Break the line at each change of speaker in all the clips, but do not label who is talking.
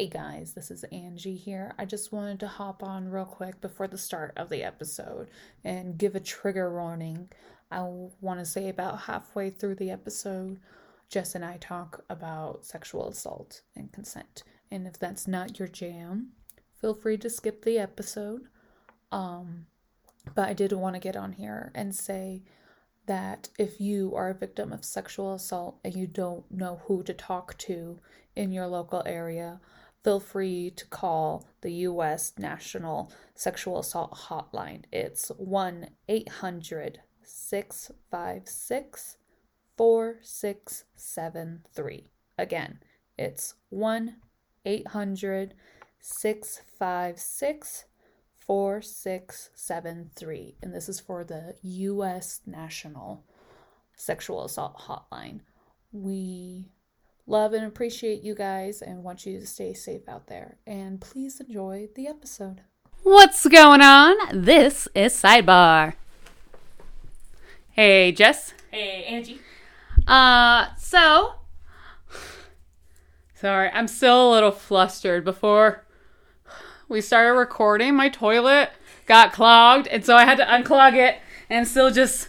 Hey guys, this is Angie here. I just wanted to hop on real quick before the start of the episode and give a trigger warning. I want to say about halfway through the episode, Jess and I talk about sexual assault and consent. And if that's not your jam, feel free to skip the episode. Um, but I did want to get on here and say that if you are a victim of sexual assault and you don't know who to talk to in your local area, feel free to call the U.S. National Sexual Assault Hotline. It's 1 800 656 4673. Again, it's 1 800 656 4673. And this is for the U.S. National Sexual Assault Hotline. We love and appreciate you guys and want you to stay safe out there. And please enjoy the episode.
What's going on? This is Sidebar. Hey, Jess.
Hey, Angie.
Uh, so. Sorry, I'm still a little flustered. Before we started recording, my toilet got clogged, and so I had to unclog it, and still just.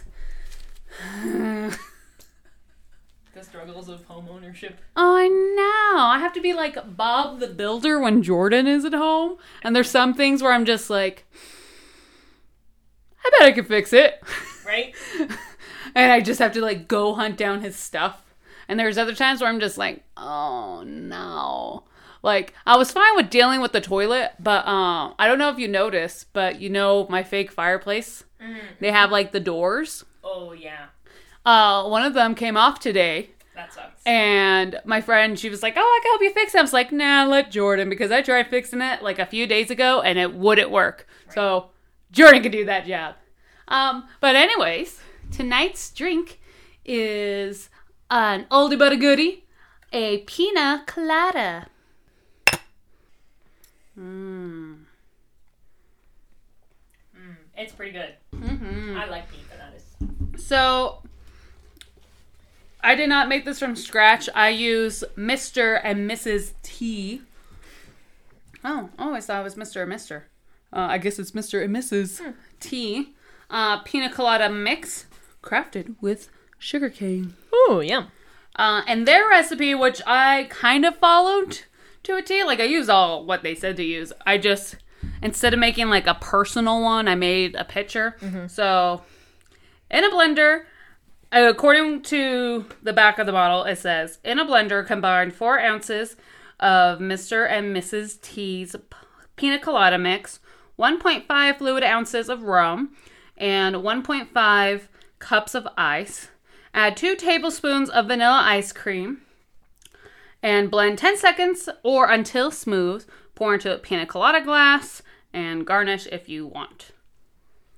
The struggles of home ownership.
Oh, I know. I have to be like Bob the Builder when Jordan is at home. And there's some things where I'm just like, I bet I can fix it.
Right?
and I just have to like go hunt down his stuff. And there's other times where I'm just like, oh no. Like I was fine with dealing with the toilet, but um, I don't know if you noticed, but you know my fake fireplace. They have like the doors.
Oh, yeah.
Uh, one of them came off today,
That sucks.
and my friend, she was like, "Oh, I can help you fix it." I was like, "Nah, let Jordan," because I tried fixing it like a few days ago, and it wouldn't work. So Jordan can do that job. Um, but anyways, tonight's drink is an oldie but a goodie, a pina colada.
Mmm, It's pretty good. Mm-hmm. I like pina coladas.
So I did not make this from scratch. I use Mr. and Mrs. T. Oh, oh, I thought it was Mr. and Mr. Uh, I guess it's Mr. and Mrs. T. Uh, pina colada mix crafted with sugarcane.
Oh, yeah.
Uh, and their recipe, which I kind of followed to a T, like I use all what they said to use. I just instead of making like a personal one, I made a picture. So in a blender, according to the back of the bottle, it says in a blender combine four ounces of Mr. and Mrs. T's pina colada mix, 1.5 fluid ounces of rum, and 1.5 cups of ice. Add two tablespoons of vanilla ice cream and blend 10 seconds or until smooth. Pour into a pina colada glass and garnish if you want.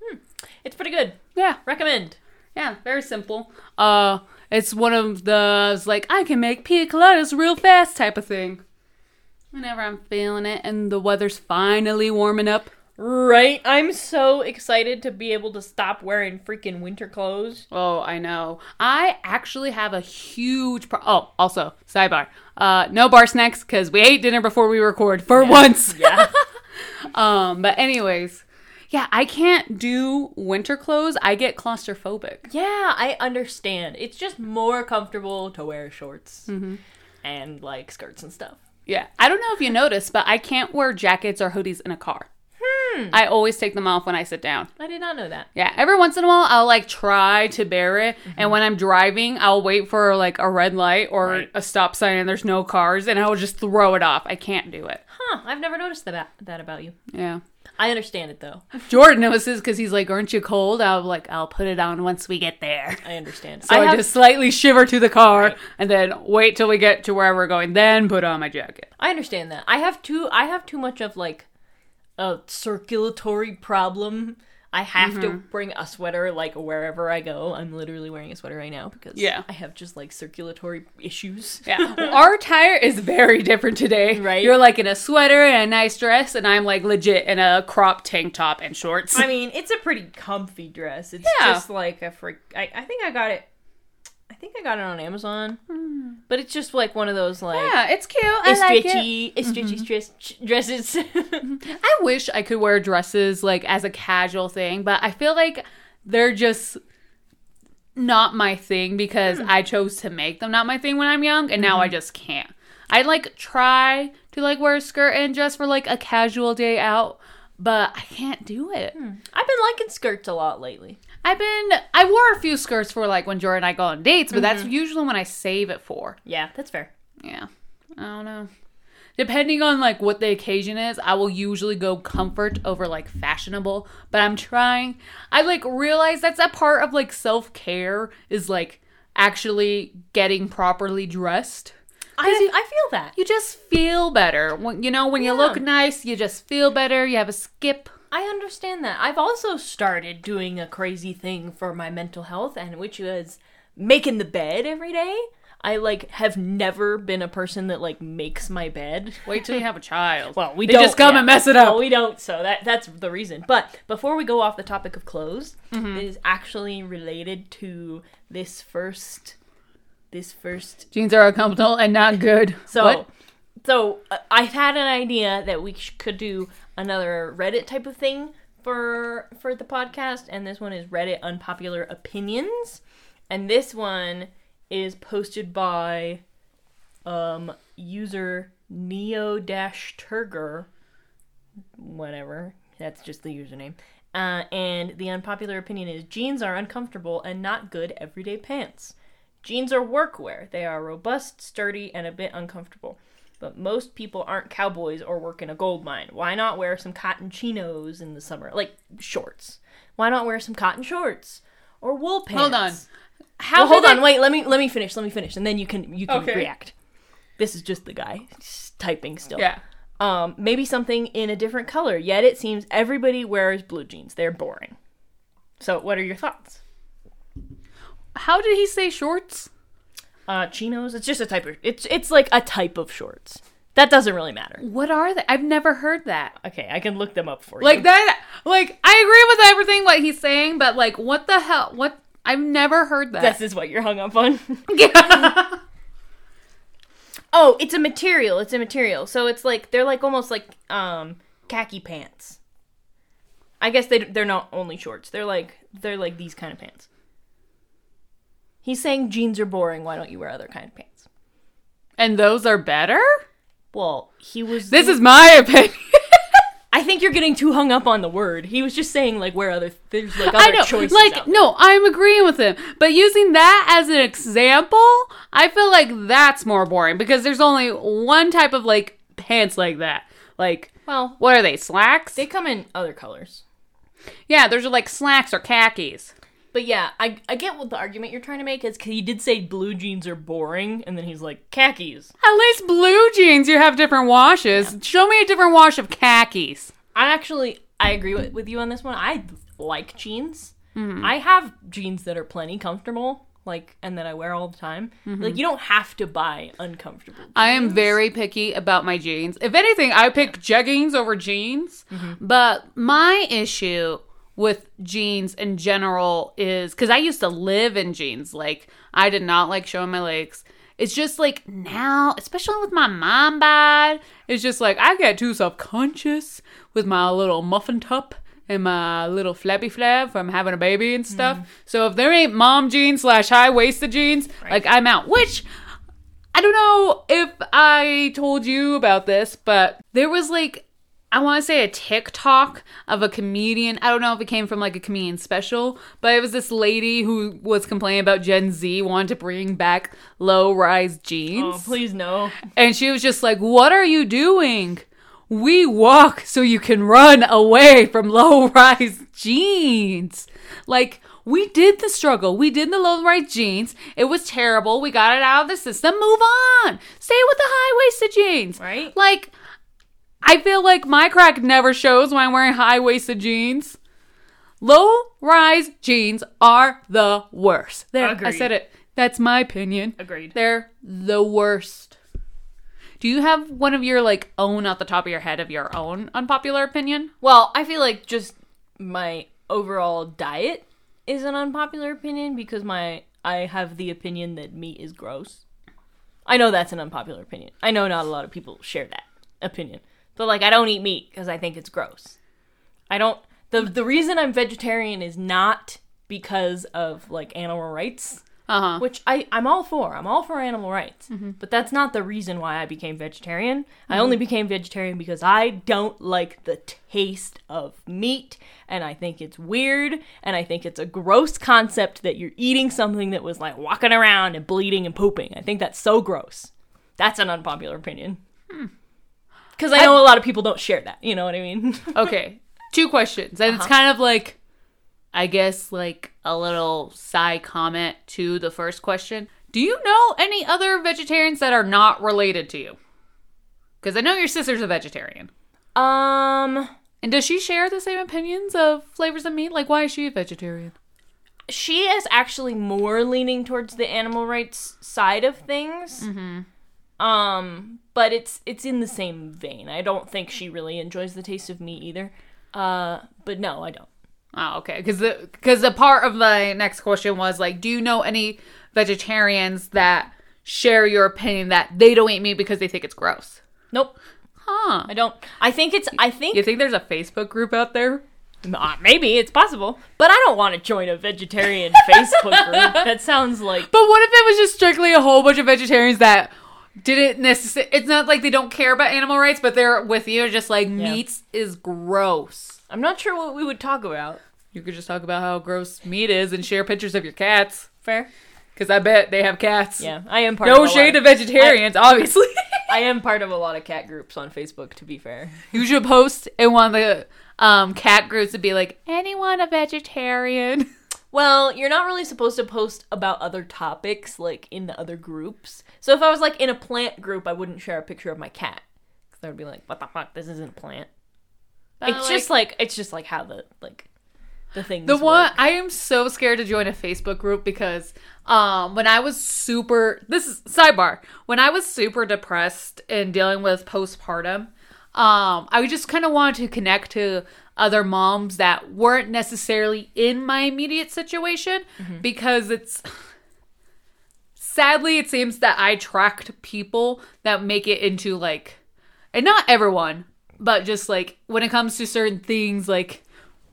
Hmm.
It's pretty good.
Yeah,
Recommend.
Yeah, very simple. Uh, it's one of those like I can make pina coladas real fast type of thing. Whenever I'm feeling it and the weather's finally warming up.
Right? I'm so excited to be able to stop wearing freaking winter clothes.
Oh, I know. I actually have a huge pro- Oh, also, sidebar. Uh, no bar snacks because we ate dinner before we record for once.
Yeah.
Um, but anyways, yeah, I can't do winter clothes. I get claustrophobic.
yeah, I understand. It's just more comfortable to wear shorts and like skirts and stuff.
Yeah, I don't know if you noticed, but I can't wear jackets or hoodies in a car. Hmm. I always take them off when I sit down.
I did not know that.
Yeah, every once in a while I'll like try to bear it, and when I'm driving, I'll wait for like a red light or
Right.
a stop sign and there's no cars, and I will just throw it off. I can't do it.
Huh, I've never noticed that that about you.
Yeah.
I understand it though.
Jordan notices because he's like, "Aren't you cold?" I'll be like, "I'll put it on once we get there."
I understand.
So I,
have,
just slightly shiver to the car
Right.
and then wait till we get to where we're going, then put on my jacket.
I understand that. I have too I have too much of like a circulatory problem. I have to
Mm-hmm.
bring a sweater like wherever I go. I'm literally wearing a sweater right now because
Yeah.
I have just like circulatory issues.
Yeah. Our attire is very different today.
Right.
You're like in a sweater and a nice dress, and I'm like legit in a crop tank top and shorts.
I mean, it's a pretty comfy dress. It's
Yeah.
just like a freak. I, I think I got it I think I got it on Amazon. Hmm. But it's just like one of those like
Yeah, it's cute. I like it.
stretchy, stretchy mm-hmm. stress, dresses. Mm-hmm.
I wish I could wear dresses like as a casual thing, but I feel like they're just not my thing because hmm. I chose to make them not my thing when I'm young and now I mm-hmm. just can't. I like try to like wear a skirt and dress for like a casual day out, but I can't do it. Hmm.
I've been liking skirts a lot lately.
I've been I wore a few skirts for like when Jordan and I go on dates, but that's mm-hmm. usually when I save it for.
Yeah, that's fair.
Yeah. I don't know. Depending on like what the occasion is, I will usually go comfort over like fashionable, but I'm trying I like realize that's a part of like self-care is like actually getting properly dressed.
I, I feel that.
You just feel better. When you know when you look nice, you just feel better. You have a skip.
I understand that. I've also started doing a crazy thing for my mental health, and which was making the bed every day. I like have never been a person that like makes my bed.
Wait till you have a child.
Well, we
They
don't
just come
yeah.
and mess it up.
Well, we don't, so that that's the reason. But before we go off the topic of clothes,
Mm-hmm.
it is actually related to this first, this first.
Jeans are uncomfortable and not good.
So,
What?
so uh, I've had an idea that we sh- could do another Reddit type of thing for for the podcast, and this one is Reddit unpopular opinions, and this one is posted by um user neo dash turger whatever that's just the username. Uh, and the unpopular opinion is jeans are uncomfortable and not good everyday pants. Jeans are workwear. They are robust sturdy and a bit uncomfortable but most people aren't cowboys or work in a gold mine why not wear some cotton chinos in the summer like shorts why not wear some cotton shorts or wool pants
Hold on. How
well, hold on,
it-
wait. Let me let me finish. Let me finish, and then you can you can
Okay.
react. This is just the guy just typing still.
Yeah.
Um, maybe something in a different color. Yet it seems everybody wears blue jeans. They're boring. So, what are your thoughts?
How did he say shorts?
Uh, chinos. It's just a type of. It's it's like a type of shorts. That doesn't really matter.
What are they? I've never heard that.
Okay, I can look them up for you.
Like that like I agree with everything what he's saying, but like what the hell what I've never heard that.
This is what you're hung up on.
Yeah.
oh, it's a material. It's a material. So it's like they're like almost like um khaki pants. I guess they they're not only shorts. They're like they're like these kind of pants. He's saying jeans are boring. Why don't you wear other kind of pants?
and those are better?
Well, he was.
This is my opinion.
I think you're getting too hung up on the word. He was just saying like where other there's like other
I know.
choices.
Like no, I'm agreeing with him. But using that as an example, I feel like that's more boring because there's only one type of like pants like that. Like
Well,
what are they? Slacks?
they come in other colors.
yeah, those are like slacks or khakis.
But yeah, I, I get what the argument you're trying to make is 'cause he did say blue jeans are boring, and then he's like khakis.
At least blue jeans, you have different washes. Show me a different wash of khakis.
I actually I agree with, with you on this one. I like jeans. Mm-hmm. I have jeans that are plenty comfortable, like and that I wear all the time. Mm-hmm. Like you don't have to buy uncomfortable. Jeans.
I am very picky about my jeans. If anything, I pick jeggings over jeans. Mm-hmm. But my issue with jeans in general is because I used to live in jeans. Like, I did not like showing my legs. It's just like now, especially with my mom bod, it's just like I get too self conscious with my little muffin top and my little flabby flab from having a baby and stuff. Mm. So if there ain't mom jeans slash high waisted jeans, like I'm out. Which I don't know if I told you about this, but there was like I want to say a TikTok of a comedian. I don't know if it came from like a comedian special, but it was this lady who was complaining about Gen Z wanting to bring back low rise jeans.
Oh please no.
And she was just like, What are you doing? We walk so you can run away from low rise jeans. Like, we did the struggle. We did the low rise jeans. It was terrible. We got it out of the system. Move on. Stay with the high waisted jeans.
Right?
Like, I feel like my crack never shows when I'm wearing high waisted jeans. Low rise jeans are the worst. There, I said it. That's my opinion.
Agreed.
They're the worst. Do you have one of your like own off the top of your head of your own unpopular opinion?
Well, I feel like just my overall diet is an unpopular opinion because my I have the opinion that meat is gross. I know that's an unpopular opinion. I know not a lot of people share that opinion. But like I don't eat meat because I think it's gross. I don't the the reason I'm vegetarian is not because of like animal rights,
Uh huh.
which I I'm all for. I'm all for animal rights. Mm-hmm. But that's not the reason why I became vegetarian. I mm-hmm. only became vegetarian because I don't like the taste of meat and I think it's weird and I think it's a gross concept that you're eating something that was like walking around and bleeding and pooping. I think that's so gross. That's an unpopular opinion. Hmm. Cuz I know a lot of people don't share that, you know what I mean?
Okay. Two questions. And it's kind of like, I guess, like a little side comment to the first question. Do you know any other vegetarians that are not related to you? Because I know your sister's a vegetarian.
um
And does she share the same opinions of flavors of meat? Like, why is she a vegetarian?
she is actually more leaning towards the animal rights side of things. Um, but it's it's in the same vein. I don't think she really enjoys the taste of meat either. Uh, but no, I don't.
Oh, okay. Because the because the part of my next question was like, do you know any vegetarians that share your opinion that they don't eat meat because they think it's gross?
Nope,
Huh?
I don't. I think it's. I think
You think there's a Facebook group out there?
uh, maybe it's possible, but I don't want to join a vegetarian Facebook group. That sounds like
But what if it was just strictly a whole bunch of vegetarians that didn't necessarily? It's not like they don't care about animal rights, but they're with you, just like meat is gross.
I'm not sure what we would talk about.
You could just talk about how gross meat is and share pictures of your cats.
Fair.
Because I bet they have cats.
Yeah, I am part.
No
of
shade
of-
to vegetarians, obviously.
I am part of a lot of cat groups on Facebook. To be fair.
you should post in one of the um, cat groups to be like, anyone a vegetarian?
Well, you're not really supposed to post about other topics like in the other groups. So if I was like in a plant group, I wouldn't share a picture of my cat because I would be like, "What the fuck? This isn't a plant." it's just like it's just like how the like the things.
The one
work.
I am so scared to join a Facebook group because um when I was super this is sidebar when I was super depressed and dealing with postpartum um I just kind of wanted to connect to other moms that weren't necessarily in my immediate situation because it's sadly it seems that I tracked people that make it into like and not everyone but just like when it comes to certain things like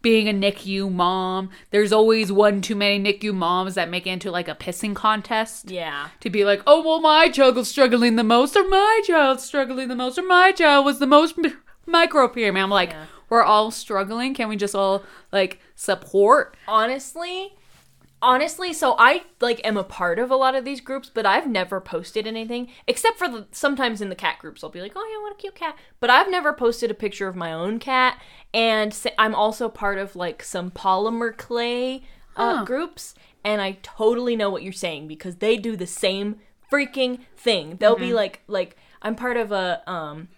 being a NICU mom, there's always one too many NICU moms that make it into like a pissing contest.
yeah.
To be like, oh, well, my child was struggling the most, or my child's struggling the most, or my child was the most micro micropreemie. I'm like,
Yeah.
we're all struggling. Can we just all like support?
honestly honestly so i like am a part of a lot of these groups but i've never posted anything except for the sometimes in the cat groups. I'll be like oh yeah what a cute cat. But i've never posted a picture of my own cat and sa- i'm also part of like some polymer clay uh,
Huh.
groups and i totally know what you're saying because they do the same freaking thing. They'll be like like i'm part of a um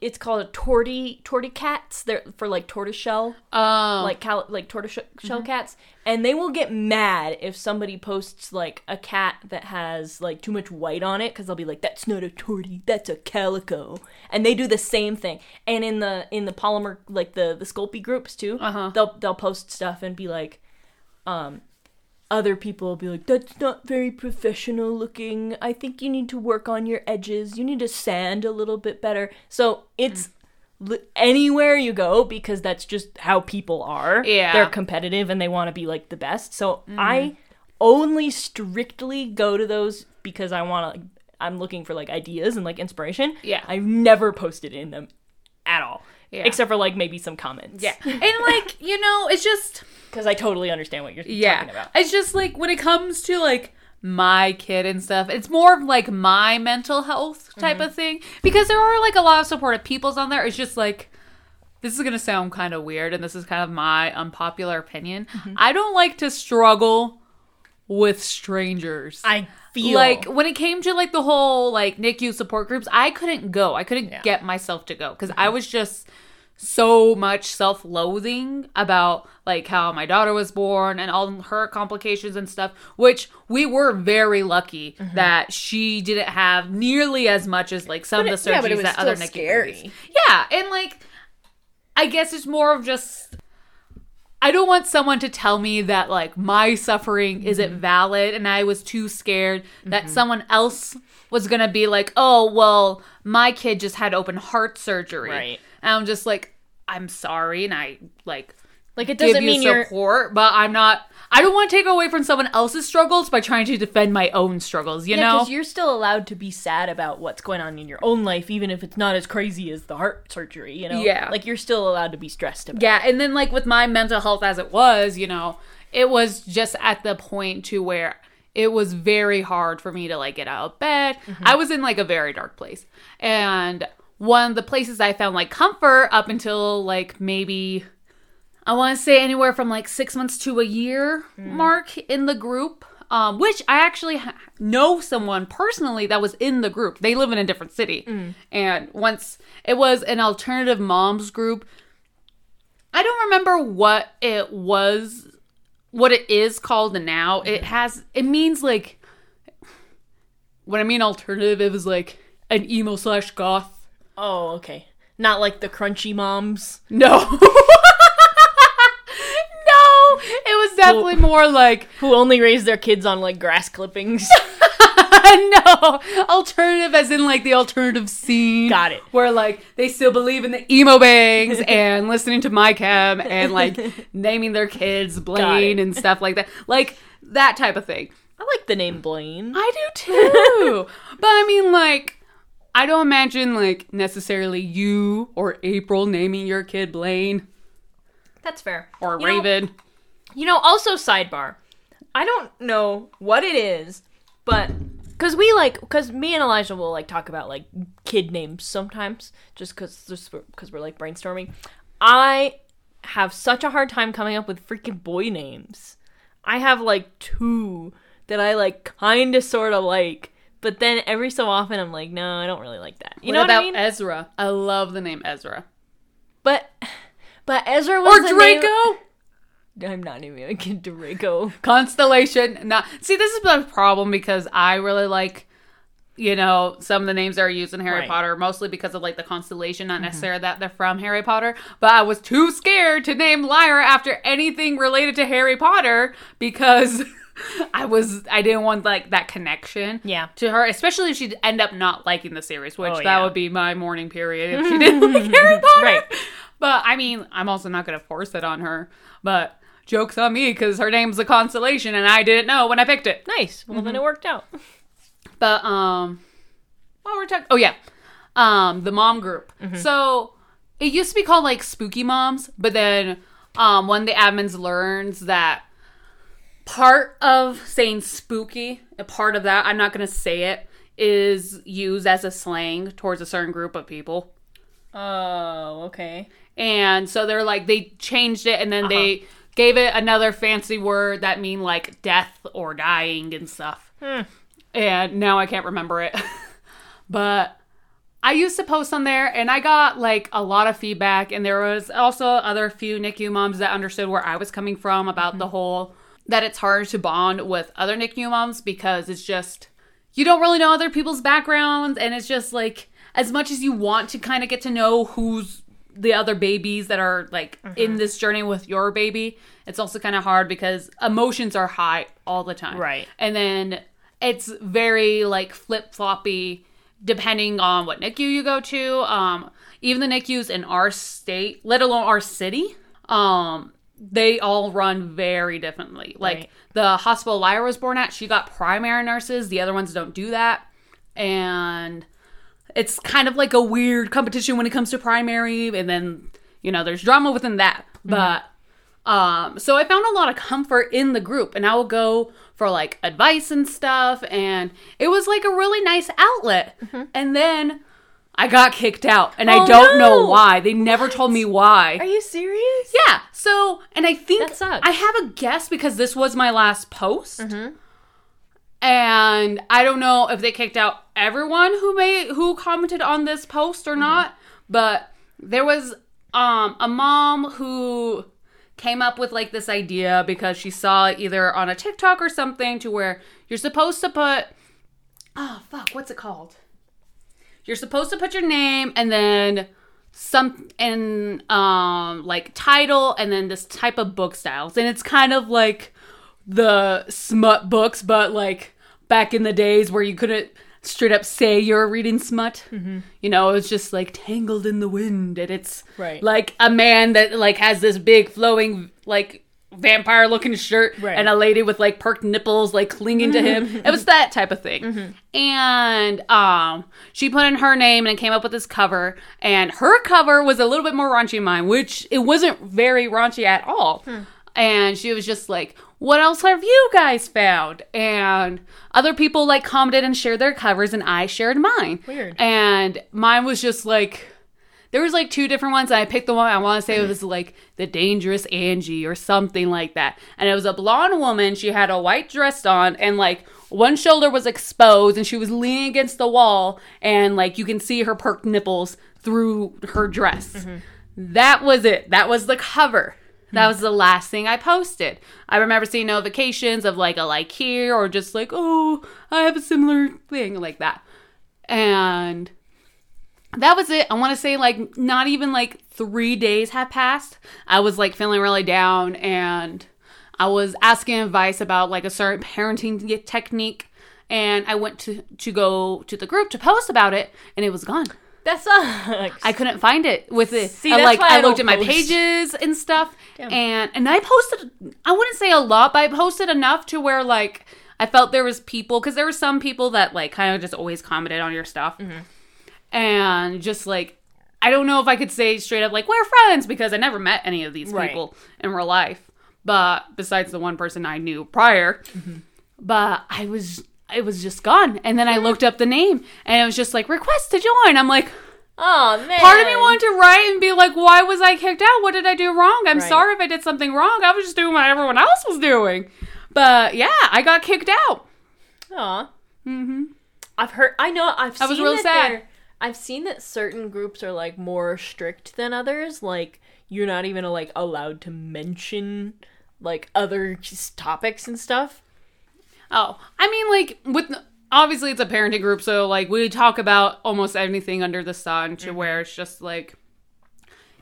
it's called a tortie tortie cats they're for like tortoiseshell
Um,
like cal- like tortoise shell cats, and they will get mad if somebody posts like a cat that has like too much white on it because they'll be like, "That's not a tortie, that's a calico," and they do the same thing. And in the in the polymer like the the Sculpey groups too,
Uh-huh.
they'll they'll post stuff and be like, um. Other people will be like, that's not very professional looking. I think you need to work on your edges. You need to sand a little bit better. So it's mm. li- anywhere you go because that's just how people are.
Yeah.
They're competitive and they want to be like the best. So I mm-hmm. only strictly go to those because I want to I'm looking for like ideas and like inspiration.
Yeah.
I've never posted in them at all.
Yeah.
Except for like maybe some comments.
yeah. and like, you know, it's just.
Cuz I totally understand what you're
yeah
talking about.
it's just like when it comes to like my kid and stuff it's more of like my mental health type
Mm-hmm.
of thing because there are like a lot of supportive peoples on there it's just like this is gonna sound kind of weird and this is kind of my unpopular opinion
Mm-hmm.
i don't like to struggle with strangers
I feel
like when it came to like the whole like NICU support groups, I couldn't go. I couldn't
Yeah.
get myself to go because I was just so much self-loathing about like how my daughter was born and all her complications and stuff. Which we were very lucky mm-hmm. that she didn't have nearly as much as like some
But
of the surgeries
yeah, it was
that other
scary.
babies. Yeah, and like I guess it's more of just I don't want someone to tell me that like my suffering isn't mm-hmm. valid and I was too scared that mm-hmm. someone else was going to be like, "Oh, well, my kid just had open heart surgery."
Right.
And I'm just like, "I'm sorry." And I like
Like it doesn't
you
mean you're
support, but I'm not I don't want to take away from someone else's struggles by trying to defend my own struggles, you
Yeah,
know?
because you're still allowed to be sad about what's going on in your own life, even if it's not as crazy as the heart surgery. You know,
Yeah.
like you're still allowed to be stressed about.
Yeah, and then like with my mental health as it was, you know, it was just at the point to where it was very hard for me to like get out of bed. Mm-hmm. I was in like a very dark place. And one of the places I found like comfort up until like maybe I want to say anywhere from like 6 months to a year mm. mark in the group. Um, which I actually ha- know someone personally that was in the group. They live in a different city. Mm. And once it was an alternative moms group I don't remember what it was, what it is called now. It mm. has, it means like, when I mean alternative, it was like an emo slash goth.
Oh, okay. Not like the crunchy moms.
No. no, it was definitely more like,
who only raise their kids on like grass clippings.
no, alternative as in like the alternative scene.
Got it.
Where like they still believe in the emo bangs and listening to my chem and like naming their kids Blaine and stuff like that. Like that type of thing.
I like the name Blaine.
I do too. but I mean like I don't imagine like necessarily you or April naming your kid Blaine
That's fair.
or
You know-
Raven.
You know, also sidebar. I don't know what it is, but because we like, because me and Elijah will like talk about like kid names sometimes, just because just because we're like brainstorming. I have such a hard time coming up with freaking boy names. I have like two that I like, kind of, sort of like, but then every so often I'm like, no, I don't really like that. You
what
know
about
what I mean?
Ezra? I love the name Ezra.
but but Ezra was
Or
the name-
Draco?
I'm not even a kid Draco.
Constellation. Not see, this is the problem because I really like, you know, some of the names that are used in Harry
Right.
Potter, mostly because of like the constellation, not mm-hmm. necessarily that they're from Harry Potter. But I was too scared to name Lyra after anything related to Harry Potter because I was I didn't want like that connection
Yeah.
to her, especially if she'd end up not liking the series, which
Oh,
that
yeah.
would be my mourning period if she didn't like Harry Potter.
Right.
But I mean, I'm also not going to force it on her. But joke's on me because her name's a constellation and I didn't know when I picked it.
Nice. Well, then it worked out.
But um, what were we talking? Oh yeah, um, the mom group. So it used to be called like Spooky Moms, but then um, one of the admins learns that part of saying spooky, a part of that, I'm not going to say it, is used as a slang towards a certain group of people.
Oh, okay.
And so they're like they changed it and then they uh-huh. gave it another fancy word that mean like death or dying and stuff. Hmm. And now I can't remember it. but I used to post on there and I got like a lot of feedback and there was also other few NICU moms that understood where I was coming from about the mm-hmm. whole that it's hard to bond with other NICU moms because it's just you don't really know other people's backgrounds and it's just like as much as you want to kind of get to know who's the other babies that are like in this journey with your baby it's also kind of hard because emotions are high all the time.
Right.
and then it's very like flip-floppy depending on what NICU you go to. Um even the NICUs in our state let alone our city um they all run very differently. Like
Right.
the hospital Lyra was born at she got primary nurses. The other ones don't do that. And it's kind of like a weird competition when it comes to primary and then you know there's drama within that. But um so i found a lot of comfort in the group and i will go for like advice and stuff and it was like a really nice outlet. And then i got kicked out and i
Oh,
don't know why they never told me why
Are you serious?
yeah. So, and I think. I have a guess because this was my last post. And I don't know if they kicked out everyone who made who commented on this post or not, but there was um a mom who came up with like this idea because she saw it either on a TikTok or something to where you're supposed to put oh fuck, what's it called? You're supposed to put your name and then some and um like title and then this type of book styles. And it's kind of like the smut books but like back in the days where you couldn't straight up say you're reading smut. You know it's just like tangled in the wind. And it's
Right.
like a man that like has this big flowing like vampire looking shirt
Right.
and a lady with like perked nipples like clinging to him. Mm-hmm. It was that type of thing. Mm-hmm. And um she put in her name and came up with this cover. And her cover was a little bit more raunchy than mine which it wasn't very raunchy at all. Hmm. And she was just like what else have you guys found? And other people like commented and shared their covers and i shared mine.
Weird.
and mine was just like there was like two different ones. And I picked the one I want to say it was like the dangerous Angie or something like that. And it was a blonde woman. She had a white dress on and like one shoulder was exposed and she was leaning against the wall and like you can see her perked nipples through her dress. Mm-hmm. That was it. That was the cover. Hmm. That was the last thing I posted. I remember seeing notifications of like a like here or just like, oh, I have a similar thing like that. And that was it. I want to say like not even like three days had passed. I was like feeling really down and I was asking advice about like a certain parenting technique. And I went to to go to the group to post about it, and it was gone.
That sucks.
I couldn't find it with it.
See, that's
like
why I
I looked at my
post.
pages and stuff, and and I posted. I wouldn't say a lot, but I posted enough to where like I felt there was people because there were some people that like kind of just always commented on your stuff,
Mm-hmm.
And just like I don't know if I could say straight up like we're friends because I never met any of these
Right.
people in real life, but besides the one person I knew prior,
Mm-hmm.
but I was. It was just gone, and then I looked up the name, and it was just like request to join. I'm like,
oh man.
Part of me wanted to write and be like, why was I kicked out? What did I do wrong? I'm
Right.
sorry if I did something wrong. I was just doing what everyone else was doing. But yeah, I got kicked out.
Aw. Mm-hmm. I've heard. I know. I've.
I was really
that
sad.
there- I've seen that certain groups are like more strict than others. Like you're not even like allowed to mention like other topics and stuff.
Oh, I mean, like, with obviously it's a parenting group, so like we talk about almost anything under the sun to where it's just like,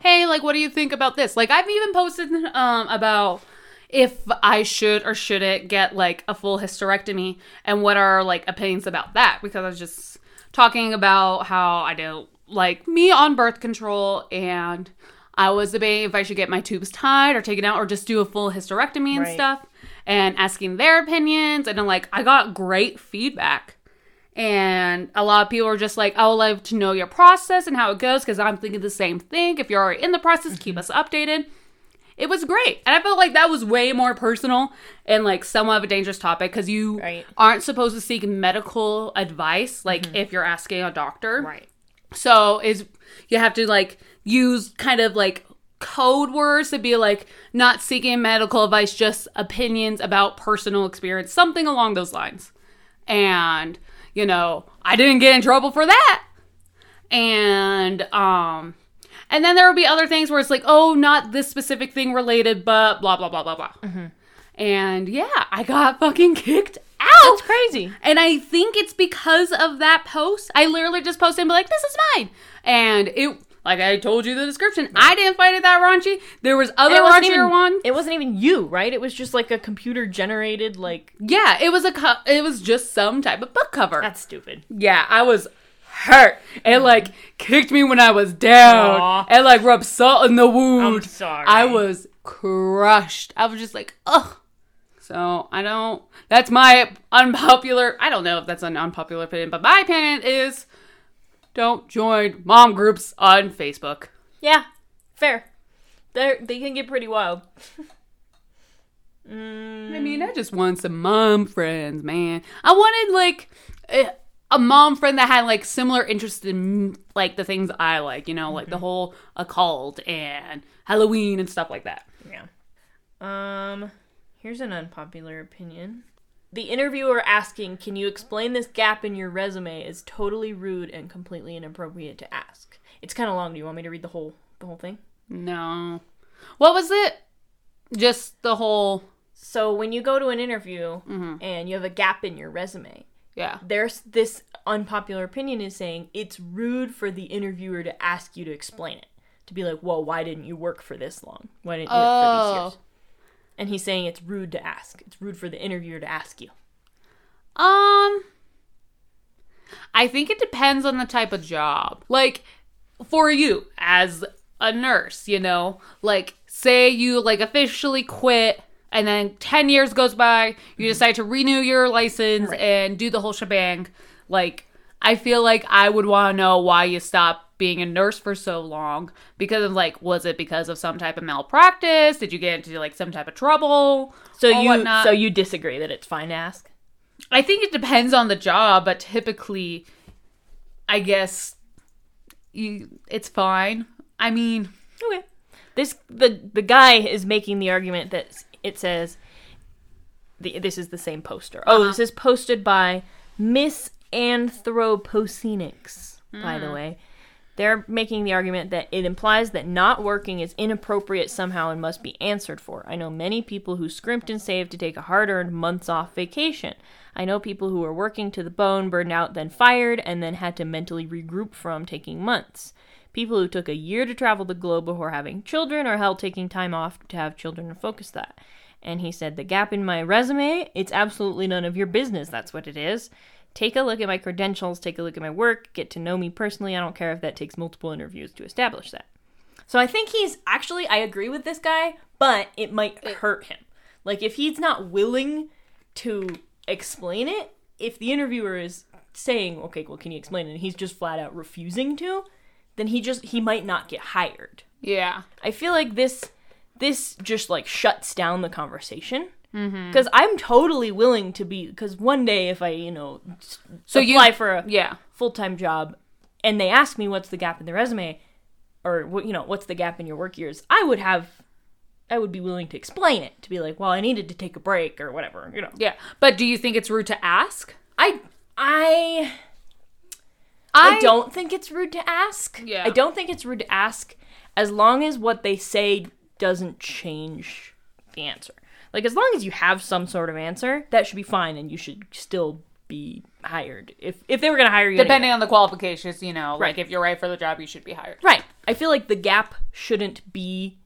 hey, like, what do you think about this? Like, I've even posted um about if I should or shouldn't get like a full hysterectomy and what are like opinions about that because I was just talking about how I don't like me on birth control and I was debating if I should get my tubes tied or taken out or just do a full hysterectomy and
Right.
stuff and asking their opinions and I'm like I got great feedback. And a lot of people are just like oh, I would love to know your process and how it goes because I'm thinking the same thing. If you're already in the process keep mm-hmm. us updated it was great. And i felt like that was way more personal and like somewhat of a dangerous topic because you
Right.
aren't supposed to seek medical advice like if you're asking a doctor.
Right.
so is you have to like use kind of like code words to be like not seeking medical advice just opinions about personal experience something along those lines. And you know i didn't get in trouble for that. And um and then there will be other things where it's like oh not this specific thing related but blah blah blah blah blah and yeah i got fucking kicked out
That's crazy.
and I think it's because of that post. I literally just posted and be like, this is mine. And it, like I told you the description, I didn't find it that raunchy. There was other raunchier
even
one.
It wasn't even you, right? It was just like a computer generated like.
yeah, it was a, co- it was just some type of book cover.
That's stupid.
yeah, I was hurt. It like kicked me when I was down.
Aw.
and like rubbed salt in the wound.
sorry.
I was crushed. I was just like, ugh. So I don't. That's my unpopular. I don't know if that's an unpopular opinion, but my opinion is don't join mom groups on Facebook.
Yeah, fair. They they can get pretty wild. mm,
I mean, I just want some mom friends, man. I wanted like a, a mom friend that had like similar interests in like the things I like, you know, like the whole occult and Halloween and stuff like that.
yeah. Um, here's an unpopular opinion. The interviewer asking, "Can you explain this gap in your resume?" is totally rude and completely inappropriate to ask. It's kind of long. Do you want me to read the whole the whole thing?
No. What was it? Just the whole
So when you go to an interview and you have a gap in your resume,
Yeah.
There's this unpopular opinion is saying it's rude for the interviewer to ask you to explain it. To be like, well, why didn't you work for this long? Why didn't you work for these
Oh.
years? And he's saying it's rude to ask. It's rude for the interviewer to ask you.
Um, I think it depends on the type of job. Like, for you as a nurse, you know, like, say you like officially quit and then 10 years goes by, you mm-hmm. decide to renew your license and do the whole shebang. Like, I feel like I would want to know why you stopped being a nurse for so long because of like was it because of some type of malpractice did you get into like some type of trouble
So you
whatnot?
so you disagree that it's fine to ask?
I think it depends on the job, but typically, I guess you it's fine. I mean,
Okay. This the the guy is making the argument that it says the, this is the same poster. Oh, this uh-huh. is posted by Miss Anthropocenics, by the hmm. way. They're making the argument that it implies that not working is inappropriate somehow and must be answered for. I know many people who scrimped and saved to take a hard earned months off vacation. I know people who were working to the bone, burned out, then fired, and then had to mentally regroup from taking months. People who took a year to travel the globe before having children or hell taking time off to have children and focus that. And he said, The gap in my resume, it's absolutely none of your business. That's what it is. Take a look at my credentials, take a look at my work, get to know me personally. I don't care if that takes multiple interviews to establish that. So I think he's actually, I agree with this guy, but it might hurt him. Like, if he's not willing to explain it, if the interviewer is saying, okay, well, can you explain it? And he's just flat out refusing to, then he just, he might not get hired.
yeah.
I feel like this this just like shuts down the conversation
Mm-hmm.
because I'm totally willing to be because one day if I you know
So you-
apply for a
Yeah.
full time job and they ask me what's the gap in the resume or what you know what's the gap in your work years I would have I would be willing to explain it to be like well I needed to take a break or whatever you know
Yeah. But do you think it's rude to ask?
I I I, don't think it's rude to ask.
Yeah.
I don't think it's rude to ask as long as what they say doesn't change the answer. Like as long as you have some sort of answer, that should be fine and you should still be hired. If if they were going to hire you
Depending
anyway.
on the qualifications, you know,
Right.
like if you're right for the job, you should be hired.
Right. I feel like the gap shouldn't be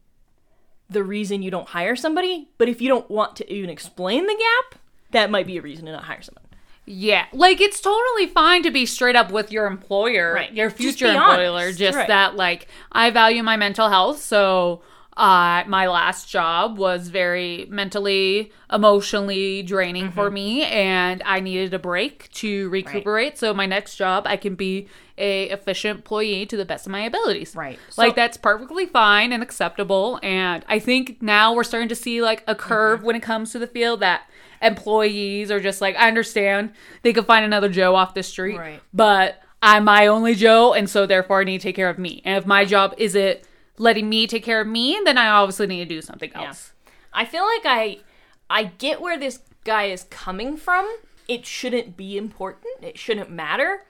the reason you don't hire somebody, but if you don't want to even explain the gap, that might be a reason to not hire someone.
Yeah, like it's totally fine to be straight up with your employer,
Right.
your future
be
employer.
honest.
Just
Right.
that, like, I value my mental health, so uh, my last job was very mentally, emotionally draining for
Mm-hmm.
me, and I needed a break to recuperate. So my next job, I can be a efficient employee to the best of my abilities.
Right.
like
So-
that's perfectly fine and acceptable. And I think now we're starting to see like a curve
Mm-hmm.
when it comes to the field that employees are just like, I understand they could find another Joe off the street,
Right.
but I'm my only Joe, and so therefore I need to take care of me. And if my job isn't letting me take care of me, then I obviously need to do something else.
I feel like I I get where this guy is coming from. It shouldn't be important. It shouldn't matter.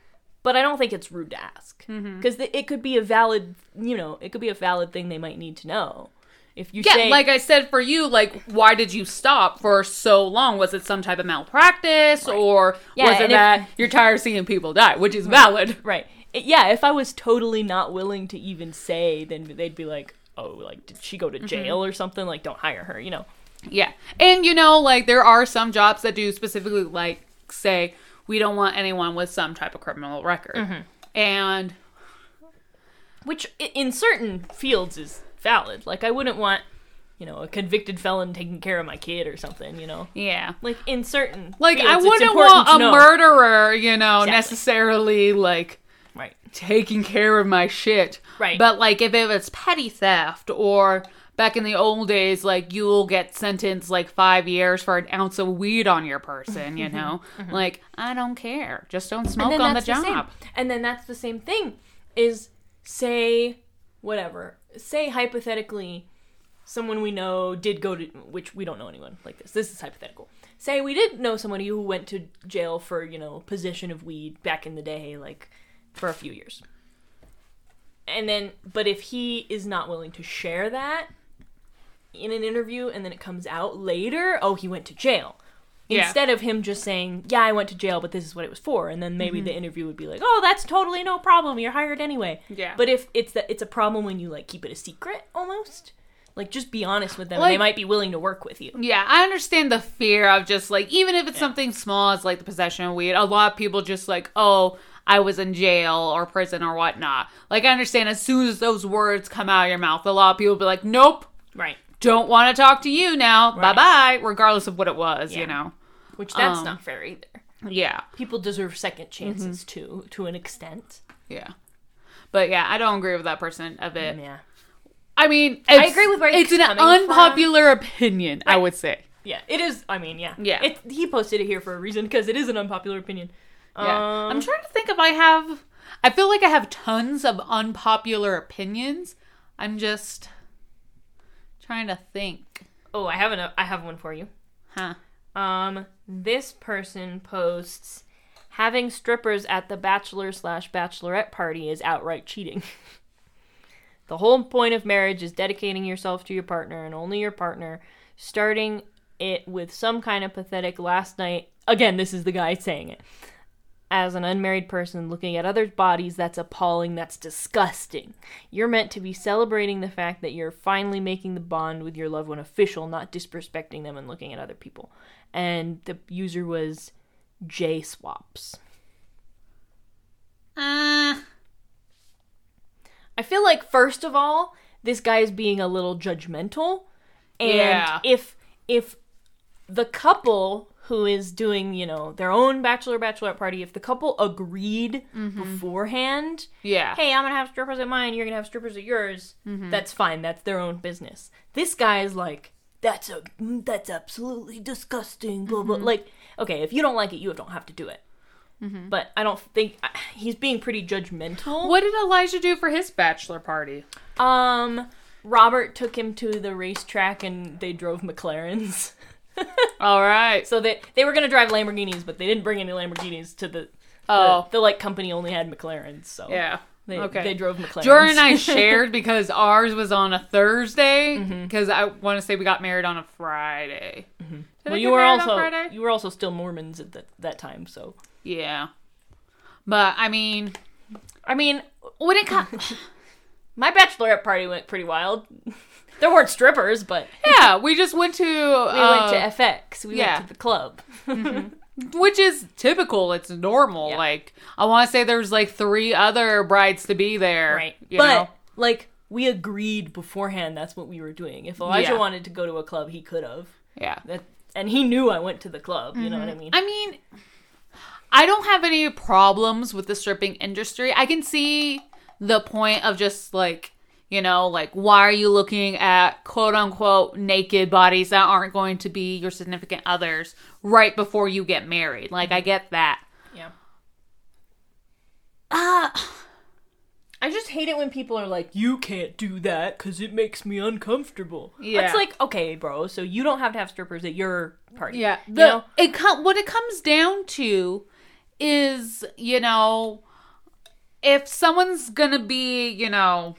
But I don't think it's rude to ask
Mm-hmm.
because it could be a valid, you know, it could be a valid thing they might need to know. If you
Yeah,
say,
like I said, for you, like, why did you stop for so long? Was it some type of malpractice, or
Yeah,
was it
and if-
that you're tired of seeing people die, which is valid?
right, yeah, if I was totally not willing to even say, then they'd be like, oh, like did she go
Mm-hmm.
to jail or something? Like, don't hire her, you know?
Yeah. And you know, like there are some jobs that do specifically like say we don't want anyone with some type of criminal record.
Mm-hmm.
And
Which in certain fields is valid. Like, I wouldn't want, you know, a convicted felon taking care of my kid or something, you know?
yeah.
Like in certain
Like
fields,
I wouldn't want a
know.
murderer, you know,
Exactly.
necessarily like
Right.
taking care of my shit.
Right.
But like if it was petty theft or back in the old days, like you'll get sentenced like five years for an ounce of weed on your person, you mm-hmm. know? Mm-hmm. Like, I don't care. Just don't smoke on the job.
And then that's the same thing. Is say whatever. Say hypothetically, someone we know did go to which we don't know anyone like this. This is hypothetical. Say we did know somebody who went to jail for you know possession of weed back in the day, like for a few years. And then, but if he is not willing to share that in an interview, and then it comes out later, oh, he went to jail.
Yeah.
Instead of him just saying, "Yeah, I went to jail, but this is what it was for," and then maybe mm-hmm. the interview would be like, "Oh, that's totally no problem. You're hired anyway."
Yeah.
But if it's that it's a problem when you like keep it a secret almost, like just be honest with them.
Like-
they might be willing to work with you.
Yeah, I understand the fear of just like even if it's something small as like the possession of weed, a lot of people just like, oh, I was in jail or prison or whatnot. Like I understand as soon as those words come out of your mouth, a lot of people be like, Nope,
Right.
don't want to talk to you now. Bye bye, regardless of what it was,
Yeah.
you know.
Which that's
Um,
not fair either.
Yeah.
People deserve second chances too, to an extent.
Yeah. But yeah, I don't agree with that person a bit.
Yeah.
I mean,
I agree with where
it's an
coming from.
unpopular opinion, I would say.
Yeah, it is. I mean, yeah,
Yeah.
It, he posted it here for a reason because it is an unpopular opinion.
Yeah.
Um,
I'm trying to think if I have. I feel like I have tons of unpopular opinions. I'm just trying to think.
Oh, I have an. I have one for you.
Huh.
Um, this person posts having strippers at the bachelor slash bachelorette party is outright cheating. the whole point of marriage is dedicating yourself to your partner and only your partner. Starting it with some kind of pathetic last night. Again, this is the guy saying it. As an unmarried person looking at others' bodies, that's appalling, that's disgusting. You're meant to be celebrating the fact that you're finally making the bond with your loved one official, not disrespecting them and looking at other people. And the user was J Swaps.
Uh,
I feel like first of all, this guy is being a little judgmental. And
Yeah.
if if the couple who is doing, you know, their own bachelor bachelorette party, if the couple agreed beforehand,
yeah.
hey, I'm gonna have strippers at mine, you're gonna have strippers at yours, that's fine. That's their own business. This guy is like, that's a mm, that's absolutely disgusting. Blah blah. Like, okay, if you don't like it, you don't have to do it. But I don't think he's being pretty judgmental.
What did Elijah do for his bachelor party?
Um, Robert took him to the racetrack and they drove McLarens.
All right.
so they they were gonna drive Lamborghinis, but they didn't bring any Lamborghinis to the.
Oh.
the, the like company only had McLarens, so
Yeah.
they,
okay.
they drove McLarens.
Jordan and I shared because ours was on a Thursday.
Mm-hmm.
Because I want to say we got married on a Friday. I
well, you were also you were also still Mormons at that that time, so
Yeah. But I mean,
I mean,
when it comes,
my bachelorette party went pretty wild. There weren't strippers, but
yeah, we just went to
we
uh,
went to FX. We
yeah.
went to the club.
which is typical. It's normal.
Yeah.
Like I want to say there's like three other brides to be there.
Right. But
know?
like we agreed beforehand that's what we were doing. If Elijah
Yeah.
wanted to go to a club, he could have.
yeah.
That and he knew I went to the club, you know what I mean?
I mean, I don't have any problems with the stripping industry. I can see the point of just like, you know, like why are you looking at quote unquote naked bodies that aren't going to be your significant others right before you get married? Like, I get that.
yeah.
Ah,
I just hate it when people are like, "You can't do that cuz it makes me uncomfortable."
Yeah.
It's like, "Okay, bro, so you don't have to have strippers at your party."
yeah.
You
The,
know?
it com- what it comes down to is, you know, if someone's gonna be, you know,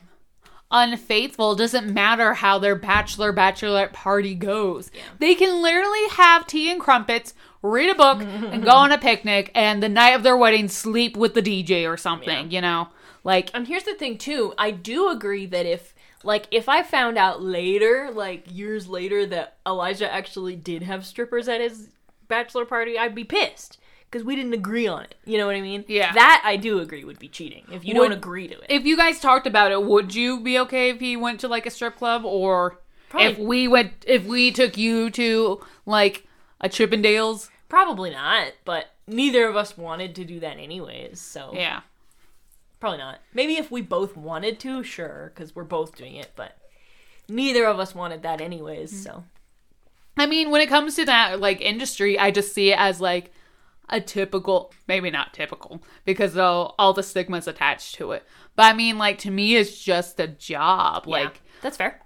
unfaithful, doesn't matter how their bachelor bachelorette party goes. They can literally have tea and crumpets, read a book, and go on a picnic, and the night of their wedding sleep with the DJ or something. You know, like
And here's the thing too. I do agree that if like if I found out later, like years later that Elijah actually did have strippers at his bachelor party, I'd be pissed because we didn't agree on it. You know what I mean?
Yeah.
That I do agree would be cheating if you
Would-
don't agree to it.
if you guys talked about it, would you be okay if he went to like a strip club or
Probably-
if we went if we took you to like a Chippendales?
Probably not, but neither of us wanted to do that anyways, so
Yeah.
probably not. Maybe if we both wanted to, sure, because we're both doing it, but neither of us wanted that anyways,
Mm.
so
I mean, when it comes to that like industry, I just see it as like a typical, maybe not typical, because though all the stigmas attached to it. But I mean, like to me, it's just a job.
yeah,
Like,
that's fair.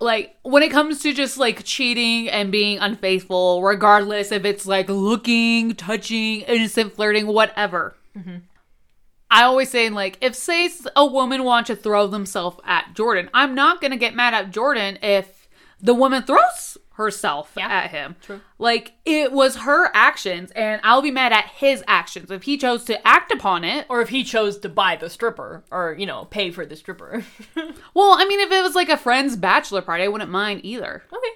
like when it comes to just like cheating and being unfaithful, regardless if it's like looking, touching, innocent flirting, whatever. Mm-hmm. I always say like if say a woman wants to throw themselves at Jordan, I'm not gonna get mad at Jordan if the woman throws herself
Yeah,
at him.
true.
Like it was her actions, and I'll be mad at his actions if he chose to act upon it.
Or if he chose to buy the stripper, or you know, pay for the stripper.
Well, I mean, if it was like a friend's bachelor party, I wouldn't mind either.
okay.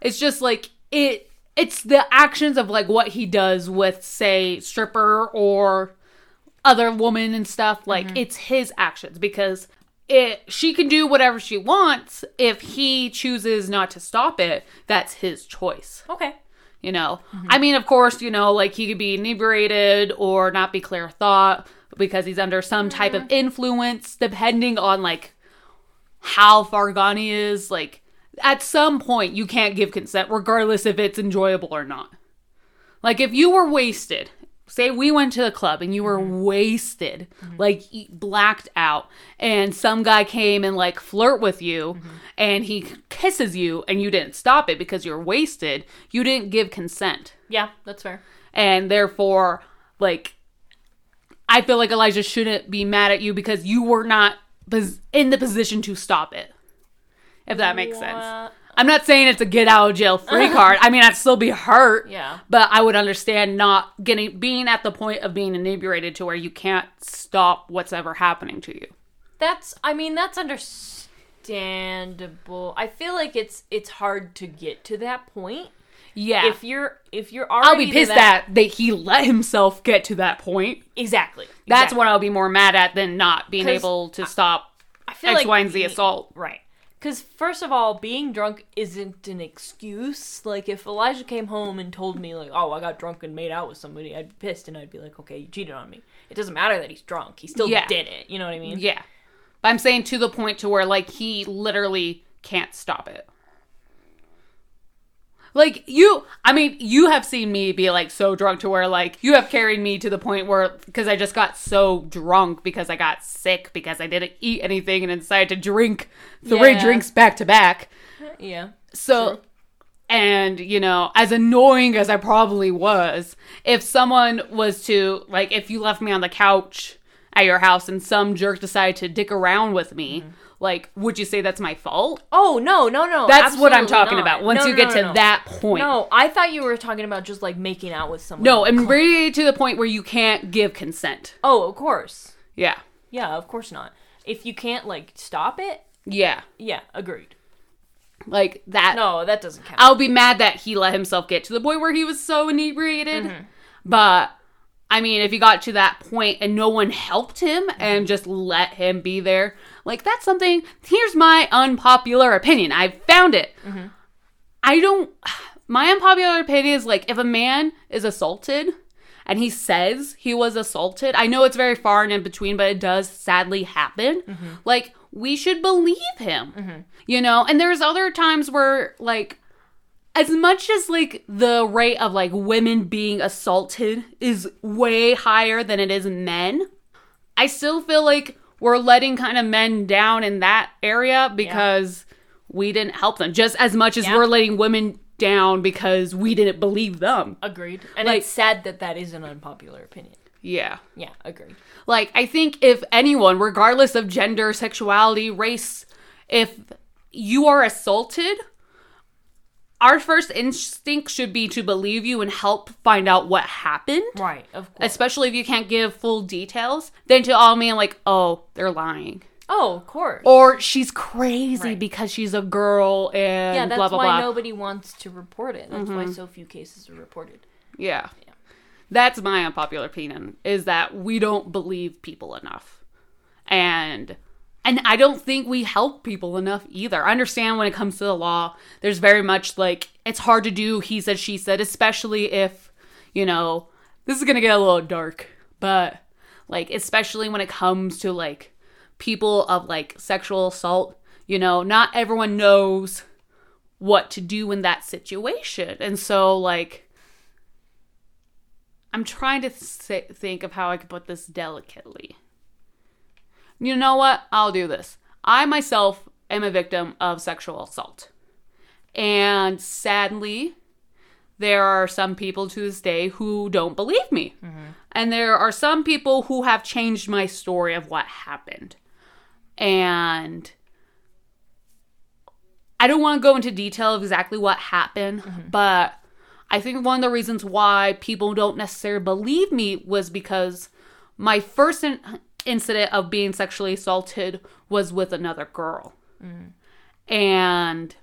It's just like it. It's the actions of like what he does with, say, stripper or other woman and stuff. Like mm-hmm. it's his actions because it. She can do whatever she wants. If he chooses not to stop it, that's his choice.
Okay.
You know, I mean, of course, you know, like he could be inebriated or not be clear of thought because he's under some type of mm-hmm. influence, depending on like how far gone he is. Like, at some point, you can't give consent, regardless if it's enjoyable or not. Like, if you were wasted, say we went to the club and you were mm-hmm. wasted, mm-hmm. like e- blacked out, and some guy came and like flirt with you mm-hmm. and he kisses you and you didn't stop it because you're wasted, you didn't give consent.
Yeah, that's fair.
And therefore, like, I feel like Elijah shouldn't be mad at you because you were not in the position to stop it. If that makes sense. I'm not saying it's a get out of jail free uh-huh. card. I mean, I'd still be hurt.
Yeah.
But I would understand not getting being at the point of being inebriated to where you can't stop what's ever happening to you.
That's I mean that's understandable. I feel like it's it's hard to get to that point.
Yeah.
If you're if you're already
I'll be pissed
that,
that, that he let himself get to that point.
exactly.
That's
exactly.
what I'll be more mad at than not being able to stop
I feel
X,
like
Y, and Z assault.
Right. Because first of all, being drunk isn't an excuse. Like if Elijah came home and told me like, "Oh, I got drunk and made out with somebody," I'd be pissed and I'd be like, "Okay, you cheated on me." It doesn't matter that he's drunk; he still
Yeah.
did it. You know what I mean?
Yeah. But I'm saying to the point to where like he literally can't stop it. Like you I mean, you have seen me be like so drunk to where like you have carried me to the point where because I just got so drunk because I got sick because I didn't eat anything and decided to drink three
Yeah.
drinks back to back.
Yeah.
So, and you know, as annoying as I probably was, if someone was to like, if you left me on the couch at your house and some jerk decided to dick around with me, mm-hmm. Like, would you say that's my fault?
Oh no, no, no.
That's what I'm talking
not.
about. Once
No,
you
no,
get
no,
to that point.
No, I thought you were talking about just like making out with someone.
No, and really to the point where you can't give consent.
Oh, of course.
Yeah.
Yeah, of course not. If you can't like stop it,
Yeah.
yeah, agreed.
Like that.
No, that doesn't count.
I'll be mad that he let himself get to the point where he was so inebriated. Mm-hmm. But I mean, if he got to that point and no one helped him and just let him be there, like that's something. Here's my unpopular opinion. I found it. I don't. My unpopular opinion is like if a man is assaulted and he says he was assaulted, I know it's very far and in between, but it does sadly happen. Mm-hmm. Like we should believe him, you know. And there's other times where like as much as like the rate of like women being assaulted is way higher than it is men, I still feel like we're letting kind of men down in that area because we didn't help them just as much as
Yeah.
we're letting women down because we didn't believe them.
agreed. And
Like-
it's sad that that is an unpopular opinion.
Yeah.
Yeah, agreed.
Like, I think if anyone, regardless of gender, sexuality, race, if you are assaulted, our first instinct should be to believe you and help find out what happened.
Right, of course.
Especially if you can't give full details, than to all mean like, oh, they're lying.
oh, of course.
Or she's crazy
Right.
because she's a girl and
yeah, that's
blah blah
why
blah. Mm-hmm.
nobody wants to report it. That's why so few cases are reported.
Yeah. Yeah. That's my unpopular opinion is that we don't believe people enough. And and I don't think we help people enough either. I understand when it comes to the law, there's very much like it's hard to do he said she said especially if, you know, this is going to get a little dark, but like especially when it comes to like people of like sexual assault, you know, not everyone knows what to do in that situation. And so like I'm trying to th- think of how I could put this delicately. You know what? I'll do this. I myself am a victim of sexual assault. And sadly, there are some people to this day who don't believe me. Mm-hmm. And there are some people who have changed my story of what happened. And I don't want to go into detail of exactly what happened, mm-hmm. but I think one of the reasons why people don't necessarily believe me was because my first in- incident of being sexually assaulted was with another girl. And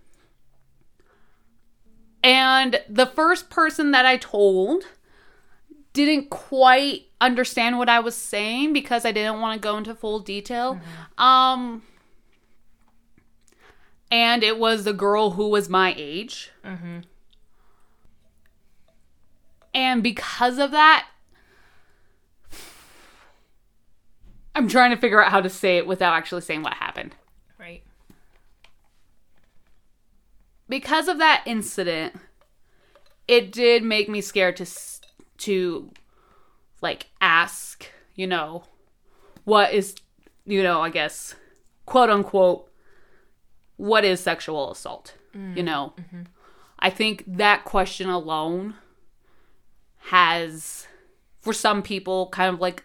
and the first person that I told didn't quite understand what I was saying because I didn't want to go into full detail. Um and it was the girl who was my age. And because of that, I'm trying to figure out how to say it without actually saying what happened.
Right.
Because of that incident, it did make me scared to to like ask, you know, what is, you know, I guess, quote unquote, what is sexual assault? You mm, know, mm-hmm. I think that question alone has, for some people, kind of like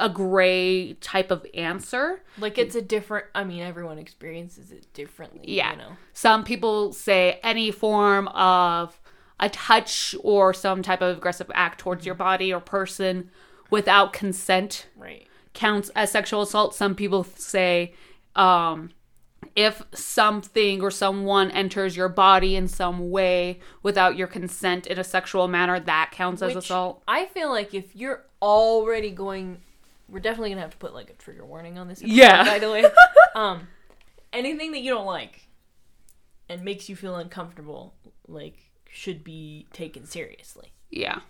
a gray type of answer.
Like it's a different. I mean, everyone experiences it differently.
Yeah.
You know.
Some people say any form of a touch or some type of aggressive act towards your body or person without consent
Right.
counts as sexual assault. Some people say um, if something or someone enters your body in some way without your consent in a sexual manner, that counts as assault.
I feel like if you're already going, we're definitely gonna have to put like a trigger warning on this. Episode,
Yeah.
By the way, um, anything that you don't like and makes you feel uncomfortable, like, should be taken seriously.
Yeah.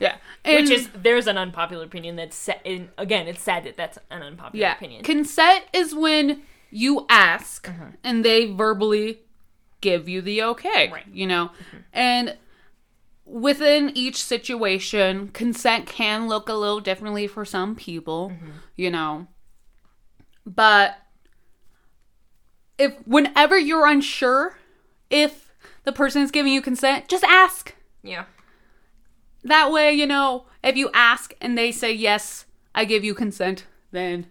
Yeah.
Which is there's an unpopular opinion that's sa- in, again, it's sad that that's an unpopular
Yeah.
opinion.
Consent is when you ask
Mm-hmm.
and they verbally give you the okay.
Right.
You know? And within each situation, consent can look a little differently for some people,
Mm-hmm.
you know. But if whenever you're unsure if the person is giving you consent, just ask.
yeah.
That way, you know, if you ask and they say yes, I give you consent, then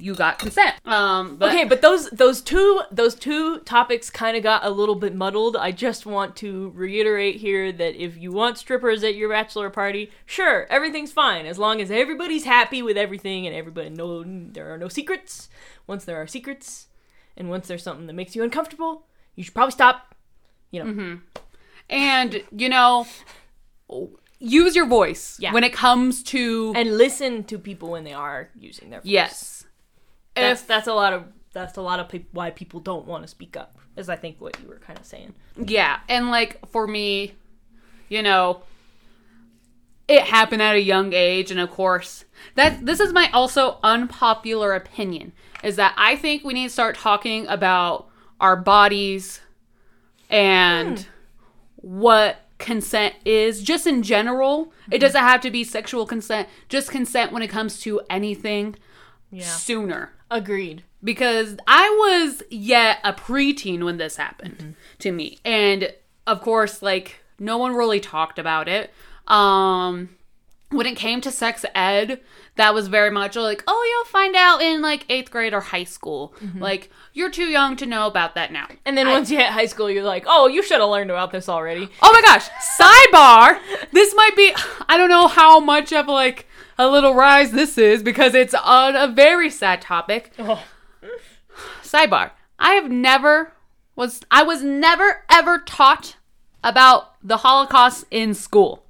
you got consent. Um, but
Okay, but those those two those two topics kind of got a little bit muddled. I just want to reiterate here that if you want strippers at your bachelor party, sure, everything's fine as long as everybody's happy with everything and everybody know there are no secrets. Once there are secrets, and once there's something that makes you uncomfortable, you should probably stop. You know,
and you know, use your voice
Yeah.
when it comes to
and listen to people when they are using their voice.
yes.
That's
If
that's a lot of that's a lot of peop why people don't want to speak up. Is I think what you were kind of saying.
yeah, and like for me, you know, it happened at a young age, and of course, that this is my also unpopular opinion is that I think we need to start talking about our bodies and hmm. what consent is just in general. It hmm. doesn't have to be sexual consent, just consent when it comes to anything
Yeah.
sooner.
Agreed.
Because I was yet a preteen when this happened to me. And of course, like no one really talked about it. Um when it came to sex ed, that was very much like, oh, you'll find out in like eighth grade or high school. Like, you're too young to know about that now.
And then once you hit high school, you're like, oh, you should have learned about this already.
Oh my gosh, sidebar. This might be I don't know how much of like a little rise this is because it's on a very sad topic.
Oh.
Sidebar. I have never was I was never ever taught about the Holocaust in school.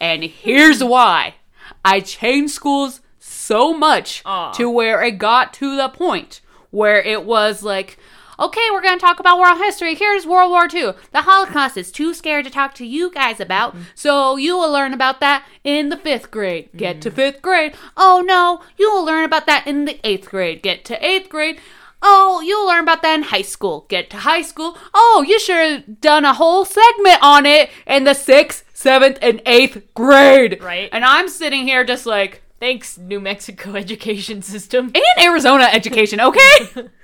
And here's why. I changed schools so much to where it got to the point where it was like, okay, we're going to talk about world history. Here's World War II. The Holocaust is too scared to talk to you guys about, so you will learn about that in the fifth grade. Get to mm. fifth grade. Oh no, you will learn about that in the eighth grade. Get to eighth grade. Oh, you'll learn about that in high school. Get to high school. Oh, you should have done a whole segment on it in the sixth, seventh, and eighth grade.
Right.
And I'm sitting here just like,
Thanks, New Mexico education system.
and Arizona education, okay?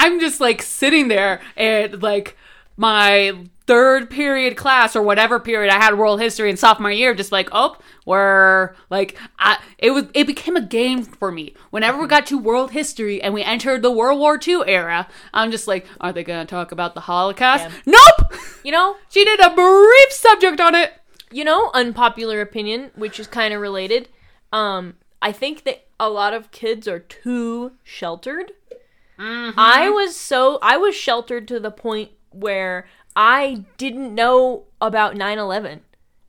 I'm just like sitting there and like my third period class or whatever period I had world history in sophomore year, just like, oh, we're like, I, it was, it became a game for me. Whenever we got to world history and we entered the World War II era, I'm just like, are they going to talk about the Holocaust?
Yeah.
Nope!
You know,
She did a brief subject on it.
you know, unpopular opinion, which is kind of related. Um, I think that a lot of kids are too sheltered. I mm-hmm. was so I was sheltered to the point where I didn't know about 9/11.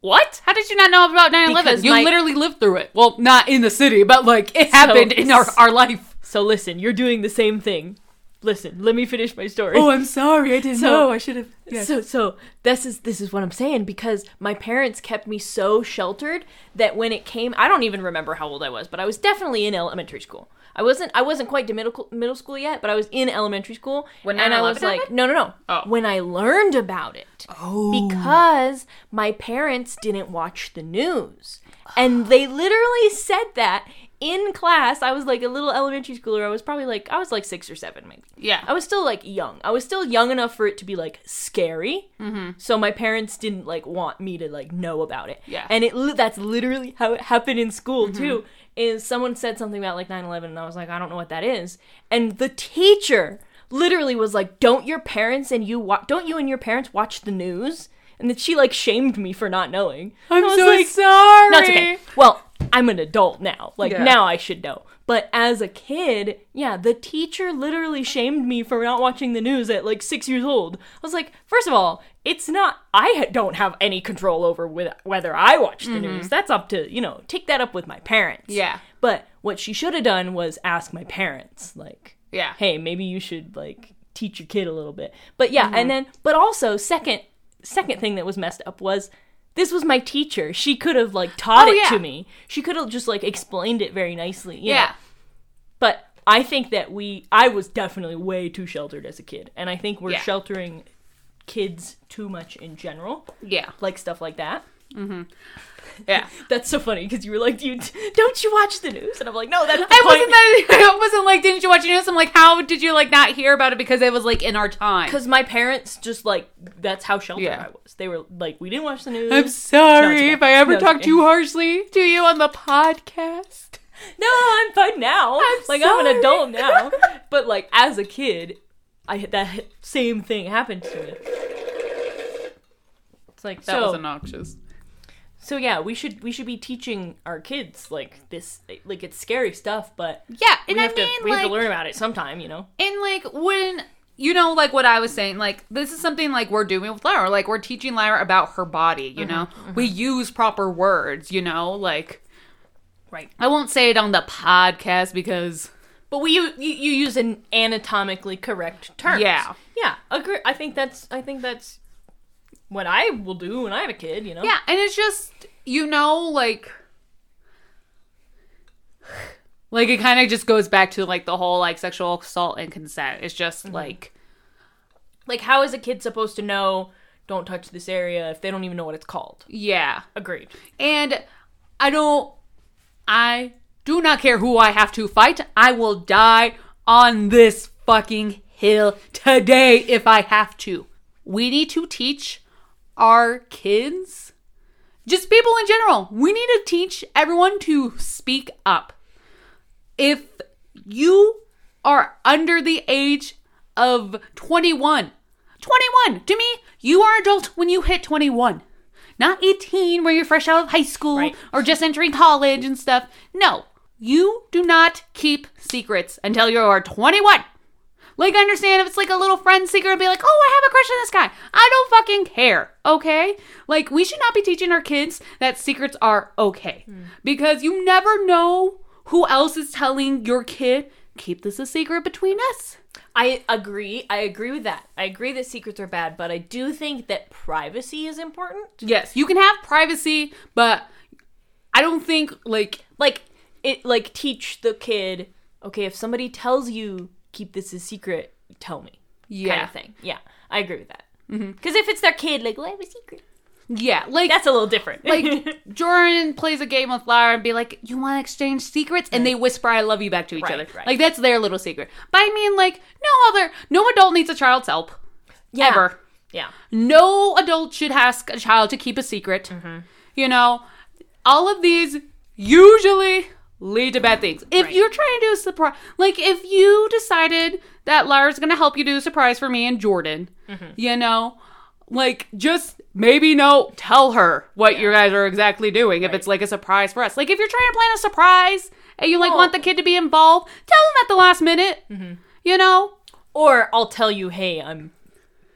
What? How did you not know about 9 11?
Because
You
my-
literally lived through it. Well, not in the city, but like it happened in our, our life.
So listen, you're doing the same thing. Listen, let me finish my story.
Oh, I'm sorry. I didn't
So-
know. I should have.
So so this is this is what I'm saying because my parents kept me so sheltered that when it came I don't even remember how old I was, but I was definitely in elementary school. I wasn't I wasn't quite to middle middle school yet, but I was in elementary school
When
and I was like
happened?
no no no.
Oh.
When I learned about it.
Oh.
Because my parents didn't watch the news. And they literally said that in class. I was like a little elementary schooler. I was probably like I was like 6 or 7 maybe.
Yeah.
I was still like young. I was still young enough for it to be like scary. Mm-hmm. So my parents didn't like want me to like know about it.
Yeah.
And it that's literally how it happened in school too. Is someone said something about like 9/11 and I was like I don't know what that is. And the teacher literally was like don't your parents and you wa- don't you and your parents watch the news? And then she like shamed me for not knowing.
I'm
I was
so
like,
sorry.
no, it's okay. Well, I'm an adult now. Like
Yeah.
now I should know. But as a kid, yeah, the teacher literally shamed me for not watching the news at like 6 years old. I was like, first of all, it's not I don't have any control over with whether I watch the news. That's up to, you know, take that up with my parents.
Yeah.
But what she should have done was ask my parents like,
Yeah.
hey, maybe you should like teach your kid a little bit. But yeah,
Mm-hmm.
and then but also second second thing that was messed up was this was my teacher. She could have like taught
Oh,
it
yeah.
to me. She could have just like explained it very nicely. you know?
Yeah.
But I think that we I was definitely way too sheltered as a kid. And I think we're
Yeah.
sheltering kids too much in general.
Yeah.
Like stuff like that. Mm-hmm.
Yeah.
That's so funny because you were like, "You don't you watch the news?" And I'm like, "No, that's
I
point."
wasn't that. I wasn't like, didn't you watch the news? I'm like, how did you like not hear about it because it was like in our time?
Because my parents just like that's how sheltered
Yeah.
I was. They were like, we didn't watch the news.
I'm sorry
okay.
if I ever
No,
talked too harshly to you on the podcast.
no, I'm fine now.
I'm
like I'm an adult now. but like as a kid, I that same thing happened to me. It's like
That
so.
was obnoxious.
So yeah, we should we should be teaching our kids like this. Like it's scary stuff, but
Yeah, and
we
I
have
mean,
to we
like,
have to learn about it sometime. You know.
and like when you know, like what I was saying, like this is something like we're doing with Lyra. Like we're teaching Lyra about her body. You mm-hmm, know, mm-hmm. we use proper words. You know, like
Right.
I won't say it on the podcast because
But we you, you you use an anatomically correct term.
Yeah.
Yeah. Agree. I think that's I think that's what I will do when I have a kid. You know.
Yeah, and it's just you know like like it kind of just goes back to like the whole like sexual assault and consent. It's just mm-hmm. like
Like, how is a kid supposed to know? Don't touch this area if they don't even know what it's called.
yeah.
Agreed.
And I don't I do not care who I have to fight. I will die on this fucking hill today if I have to. We need to teach our kids just people in general. We need to teach everyone to speak up. If you are under the age of 21, 21, to me, you are adult when you hit 21. Not 18 where you're fresh out of high school
Right.
or just entering college and stuff. No, you do not keep secrets until you are 21. Like, I understand if it's like a little friend secret and be like, oh, I have a crush on this guy. I don't fucking care, okay? Like, we should not be teaching our kids that secrets are okay. Hmm. Because you never know who else is telling your kid, keep this a secret between us.
I agree. I agree with that. I agree that secrets are bad, but I do think that privacy is important.
Yes, you can have privacy, but I don't think, like,
Like it like teach the kid, okay, if somebody tells you keep this a secret, tell me.
yeah.
Kind of thing. Yeah. I agree with that. Because if it's their kid, like, well, I have a secret.
Yeah, like,
That's a little different.
like Jordan plays a game with Lara and be like, "You want to exchange secrets?" and they whisper "I love you" back to each
Right,
other.
right.
Like that's their little secret. But I mean, like no other, no adult needs a child's help.
yeah.
Ever.
Yeah.
No adult should ask a child to keep a secret.
Mm-hmm.
You know, all of these usually lead to bad things. If
Right.
you're trying to do a surprise, like if you decided that Lara's going to help you do a surprise for me and Jordan,
Mm-hmm.
you know, like just maybe no, tell her what you guys are exactly doing if it's like a surprise for us. Like if you're trying to plan a surprise and you like want the kid to be involved, tell them at the last minute.
Mm-hmm.
You know?
Or I'll tell you, hey, I'm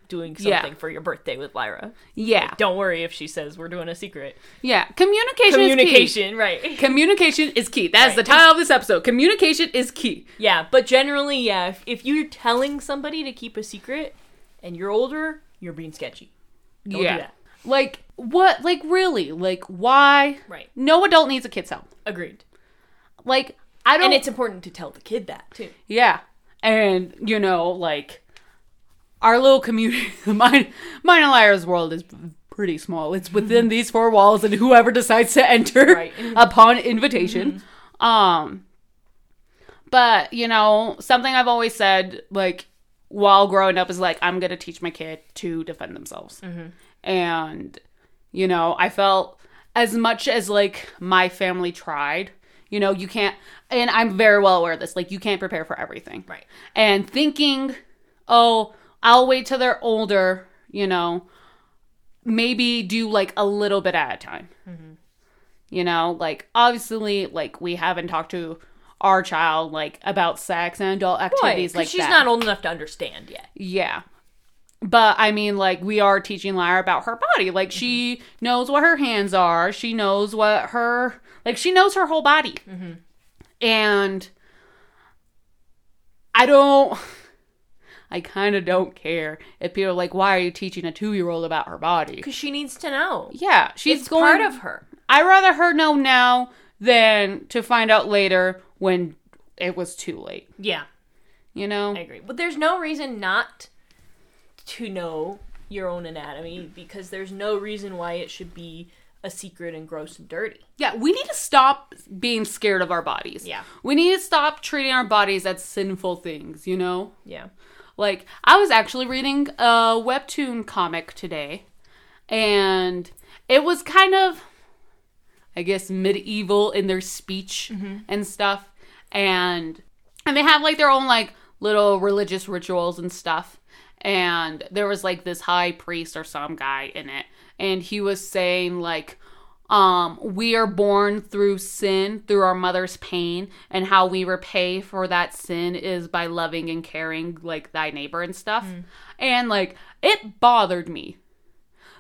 doing
Yeah.
something for your birthday with Lyra.
Yeah.
Don't worry if she says we're doing a secret.
Yeah. Communication, is key.
Communication, right.
Communication is key. That's the title of this episode. Communication is key.
Yeah, but generally, yeah, if, if you're telling somebody to keep a secret and you're older, you're being sketchy. Don't
yeah.
do that.
Like what? Like really? Like why?
Right.
No adult needs a kid's help.
Agreed.
Like I don't.
And it's important to tell the kid that, too.
yeah. And you know, like our little community, mine, mine and Lyra's world is pretty small. It's within these four walls, and whoever decides to enter
Right.
upon invitation. Um. But you know, something I've always said, like while growing up, is like I'm gonna teach my kid to defend themselves. and you know i felt as much as like my family tried you know you can't and i'm very well aware of this like you can't prepare for everything
Right.
and thinking oh i'll wait till they're older you know maybe do like a little bit at a time mm-hmm. you know like obviously like we haven't talked to our child like about sex and adult activities
Right,
like
she's
that
not old enough to understand yet.
yeah. But I mean, like, we are teaching Lyra about her body. Like, she mm-hmm. knows what her hands are. She knows what her, like, she knows her whole body. Mm-hmm. And I don't, I kind of don't care if people are like, why are you teaching a two year old about her body?
Because she needs to know.
Yeah, she's
it's
going.
part of her.
I'd rather her know now than to find out later when it was too late.
Yeah,
You know?
I agree. But there's no reason not to know your own anatomy because there's no reason why it should be a secret and gross and dirty.
Yeah, we need to stop being scared of our bodies.
Yeah.
We need to stop treating our bodies as sinful things, you know?
Yeah.
Like, I was actually reading a webtoon comic today, and it was kind of, I guess, medieval in their speech mm-hmm. and stuff. And and they have like their own like little religious rituals and stuff. And there was like this high priest or some guy in it, and he was saying like um we are born through sin through our mother's pain and how we repay for that sin is by loving and caring like thy neighbor and stuff. And like it bothered me.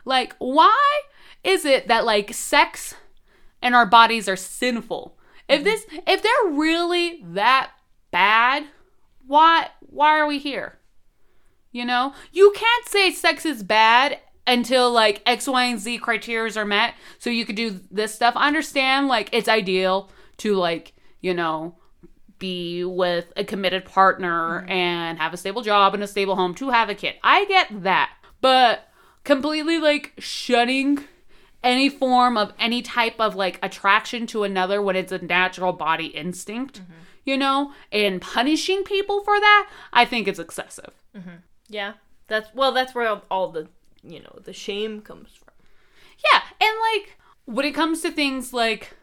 Like why is it that like sex and our bodies are sinful? If this if they're really that bad why why are we here? You know, you can't say sex is bad until like X, Y, and Z criteria are met. So you could do this stuff. I understand like it's ideal to like, you know, be with a committed partner mm-hmm. and have a stable job and a stable home to have a kid. I get that. But completely like shutting any form of any type of like attraction to another when it's a natural body instinct, mm-hmm. you know, and punishing people for that, I think it's excessive. Mm-hmm.
Yeah. That's well. That's where all, all the you know the shame comes from.
Yeah, and like when it comes to things like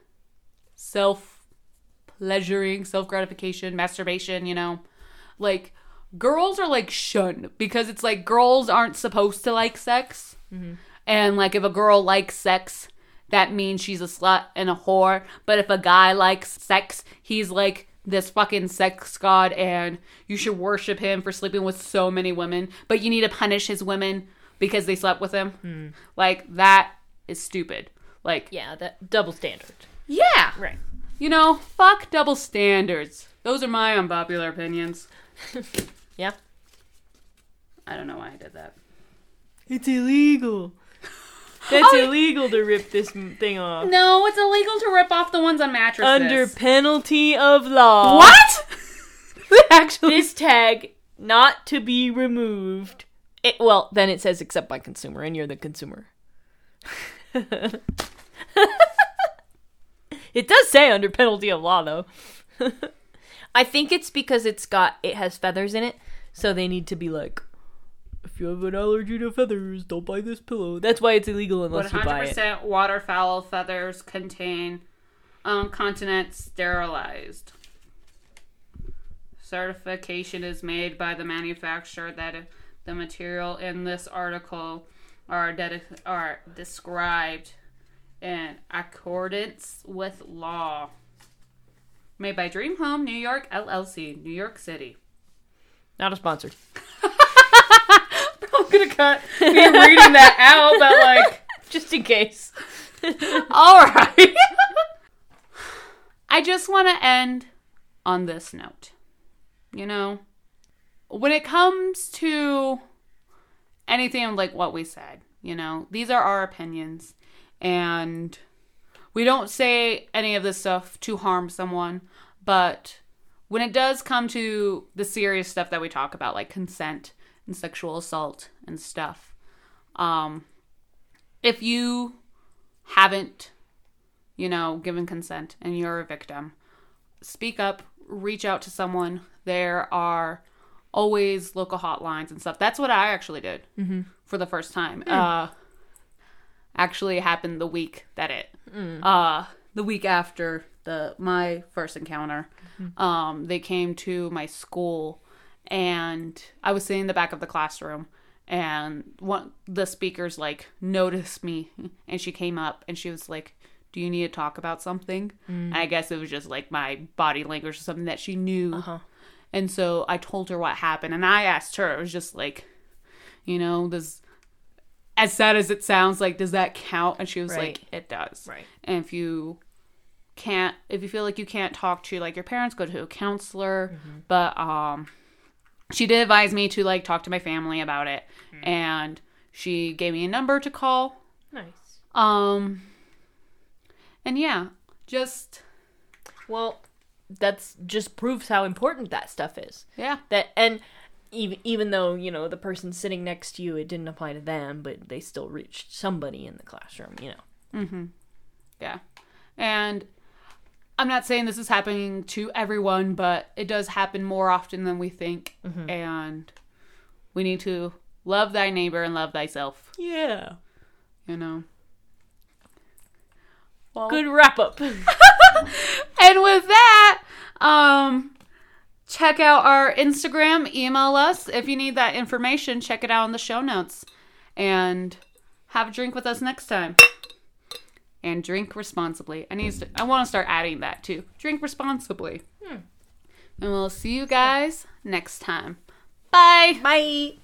self pleasuring, self gratification, masturbation, you know, like girls are like shunned because it's like girls aren't supposed to like sex. Mm-hmm. And like if a girl likes sex, that means she's a slut and a whore. But if a guy likes sex, he's like this fucking sex god and you should worship him for sleeping with so many women, but you need to punish his women because they slept with him. Hmm. Like that is stupid. Like
Yeah, that double standard.
yeah.
Right.
You know, fuck double standards. Those are my unpopular opinions.
Yeah.
I don't know why I did that.
It's illegal. That's
Oh,
illegal to rip this thing off.
No, it's illegal to rip off the ones on mattresses.
Under penalty of law.
what? Actually,
This tag not to be removed. It, well, then it says except by consumer, and you're the consumer. it does say under penalty of law, though. I think it's because it's got it has feathers in it, so they need to be like if you have an allergy to feathers, don't buy this pillow. That's why it's illegal unless you buy it.
100% waterfowl feathers contain um, uncontinent sterilized. Certification is made by the manufacturer that the material in this article are, dedi- are described in accordance with law. Made by Dream Home New York LLC, New York City.
Not a sponsor.
I'm gonna cut me reading that out, but like.
Just in case.
All right. I just want to end on this note. You know, when it comes to anything like what we said, you know, these are our opinions and we don't say any of this stuff to harm someone, but when it does come to the serious stuff that we talk about like consent and sexual assault and stuff, um if you haven't, you know, given consent and you're a victim, speak up, reach out to someone. There are always local hotlines and stuff. That's what I actually did for the first time. Uh, actually, happened the week that it, uh, the week after the my first encounter. Um, they came to my school, and I was sitting in the back of the classroom and one the speakers like noticed me and she came up and she was like do you need to talk about something and i guess it was just like my body language or something that she knew
Uh-huh.
And so i told her what happened and i asked her it was just like you know does as sad as it sounds like does that count? And she was
Right.
like it does.
Right.
and if you can't if you feel like you can't talk to like your parents go to a counselor. But um she did advise me to like talk to my family about it. And she gave me a number to call.
Nice.
um and yeah just
Well, that's just proves how important that stuff is.
yeah
That and even even though you know the person sitting next to you, it didn't apply to them, but they still reached somebody in the classroom. You know. Hmm.
yeah and i'm not saying this is happening to everyone but it does happen more often than we think and we need to love thy neighbor and love thyself
Yeah.
you know well,
Good wrap up.
And with that, um, check out our Instagram, email us if you need that information. Check it out in the show notes, and have a drink with us next time. And drink responsibly. I need to, I want to start adding that too. Drink responsibly. And we'll see you guys next time. Bye.
Bye.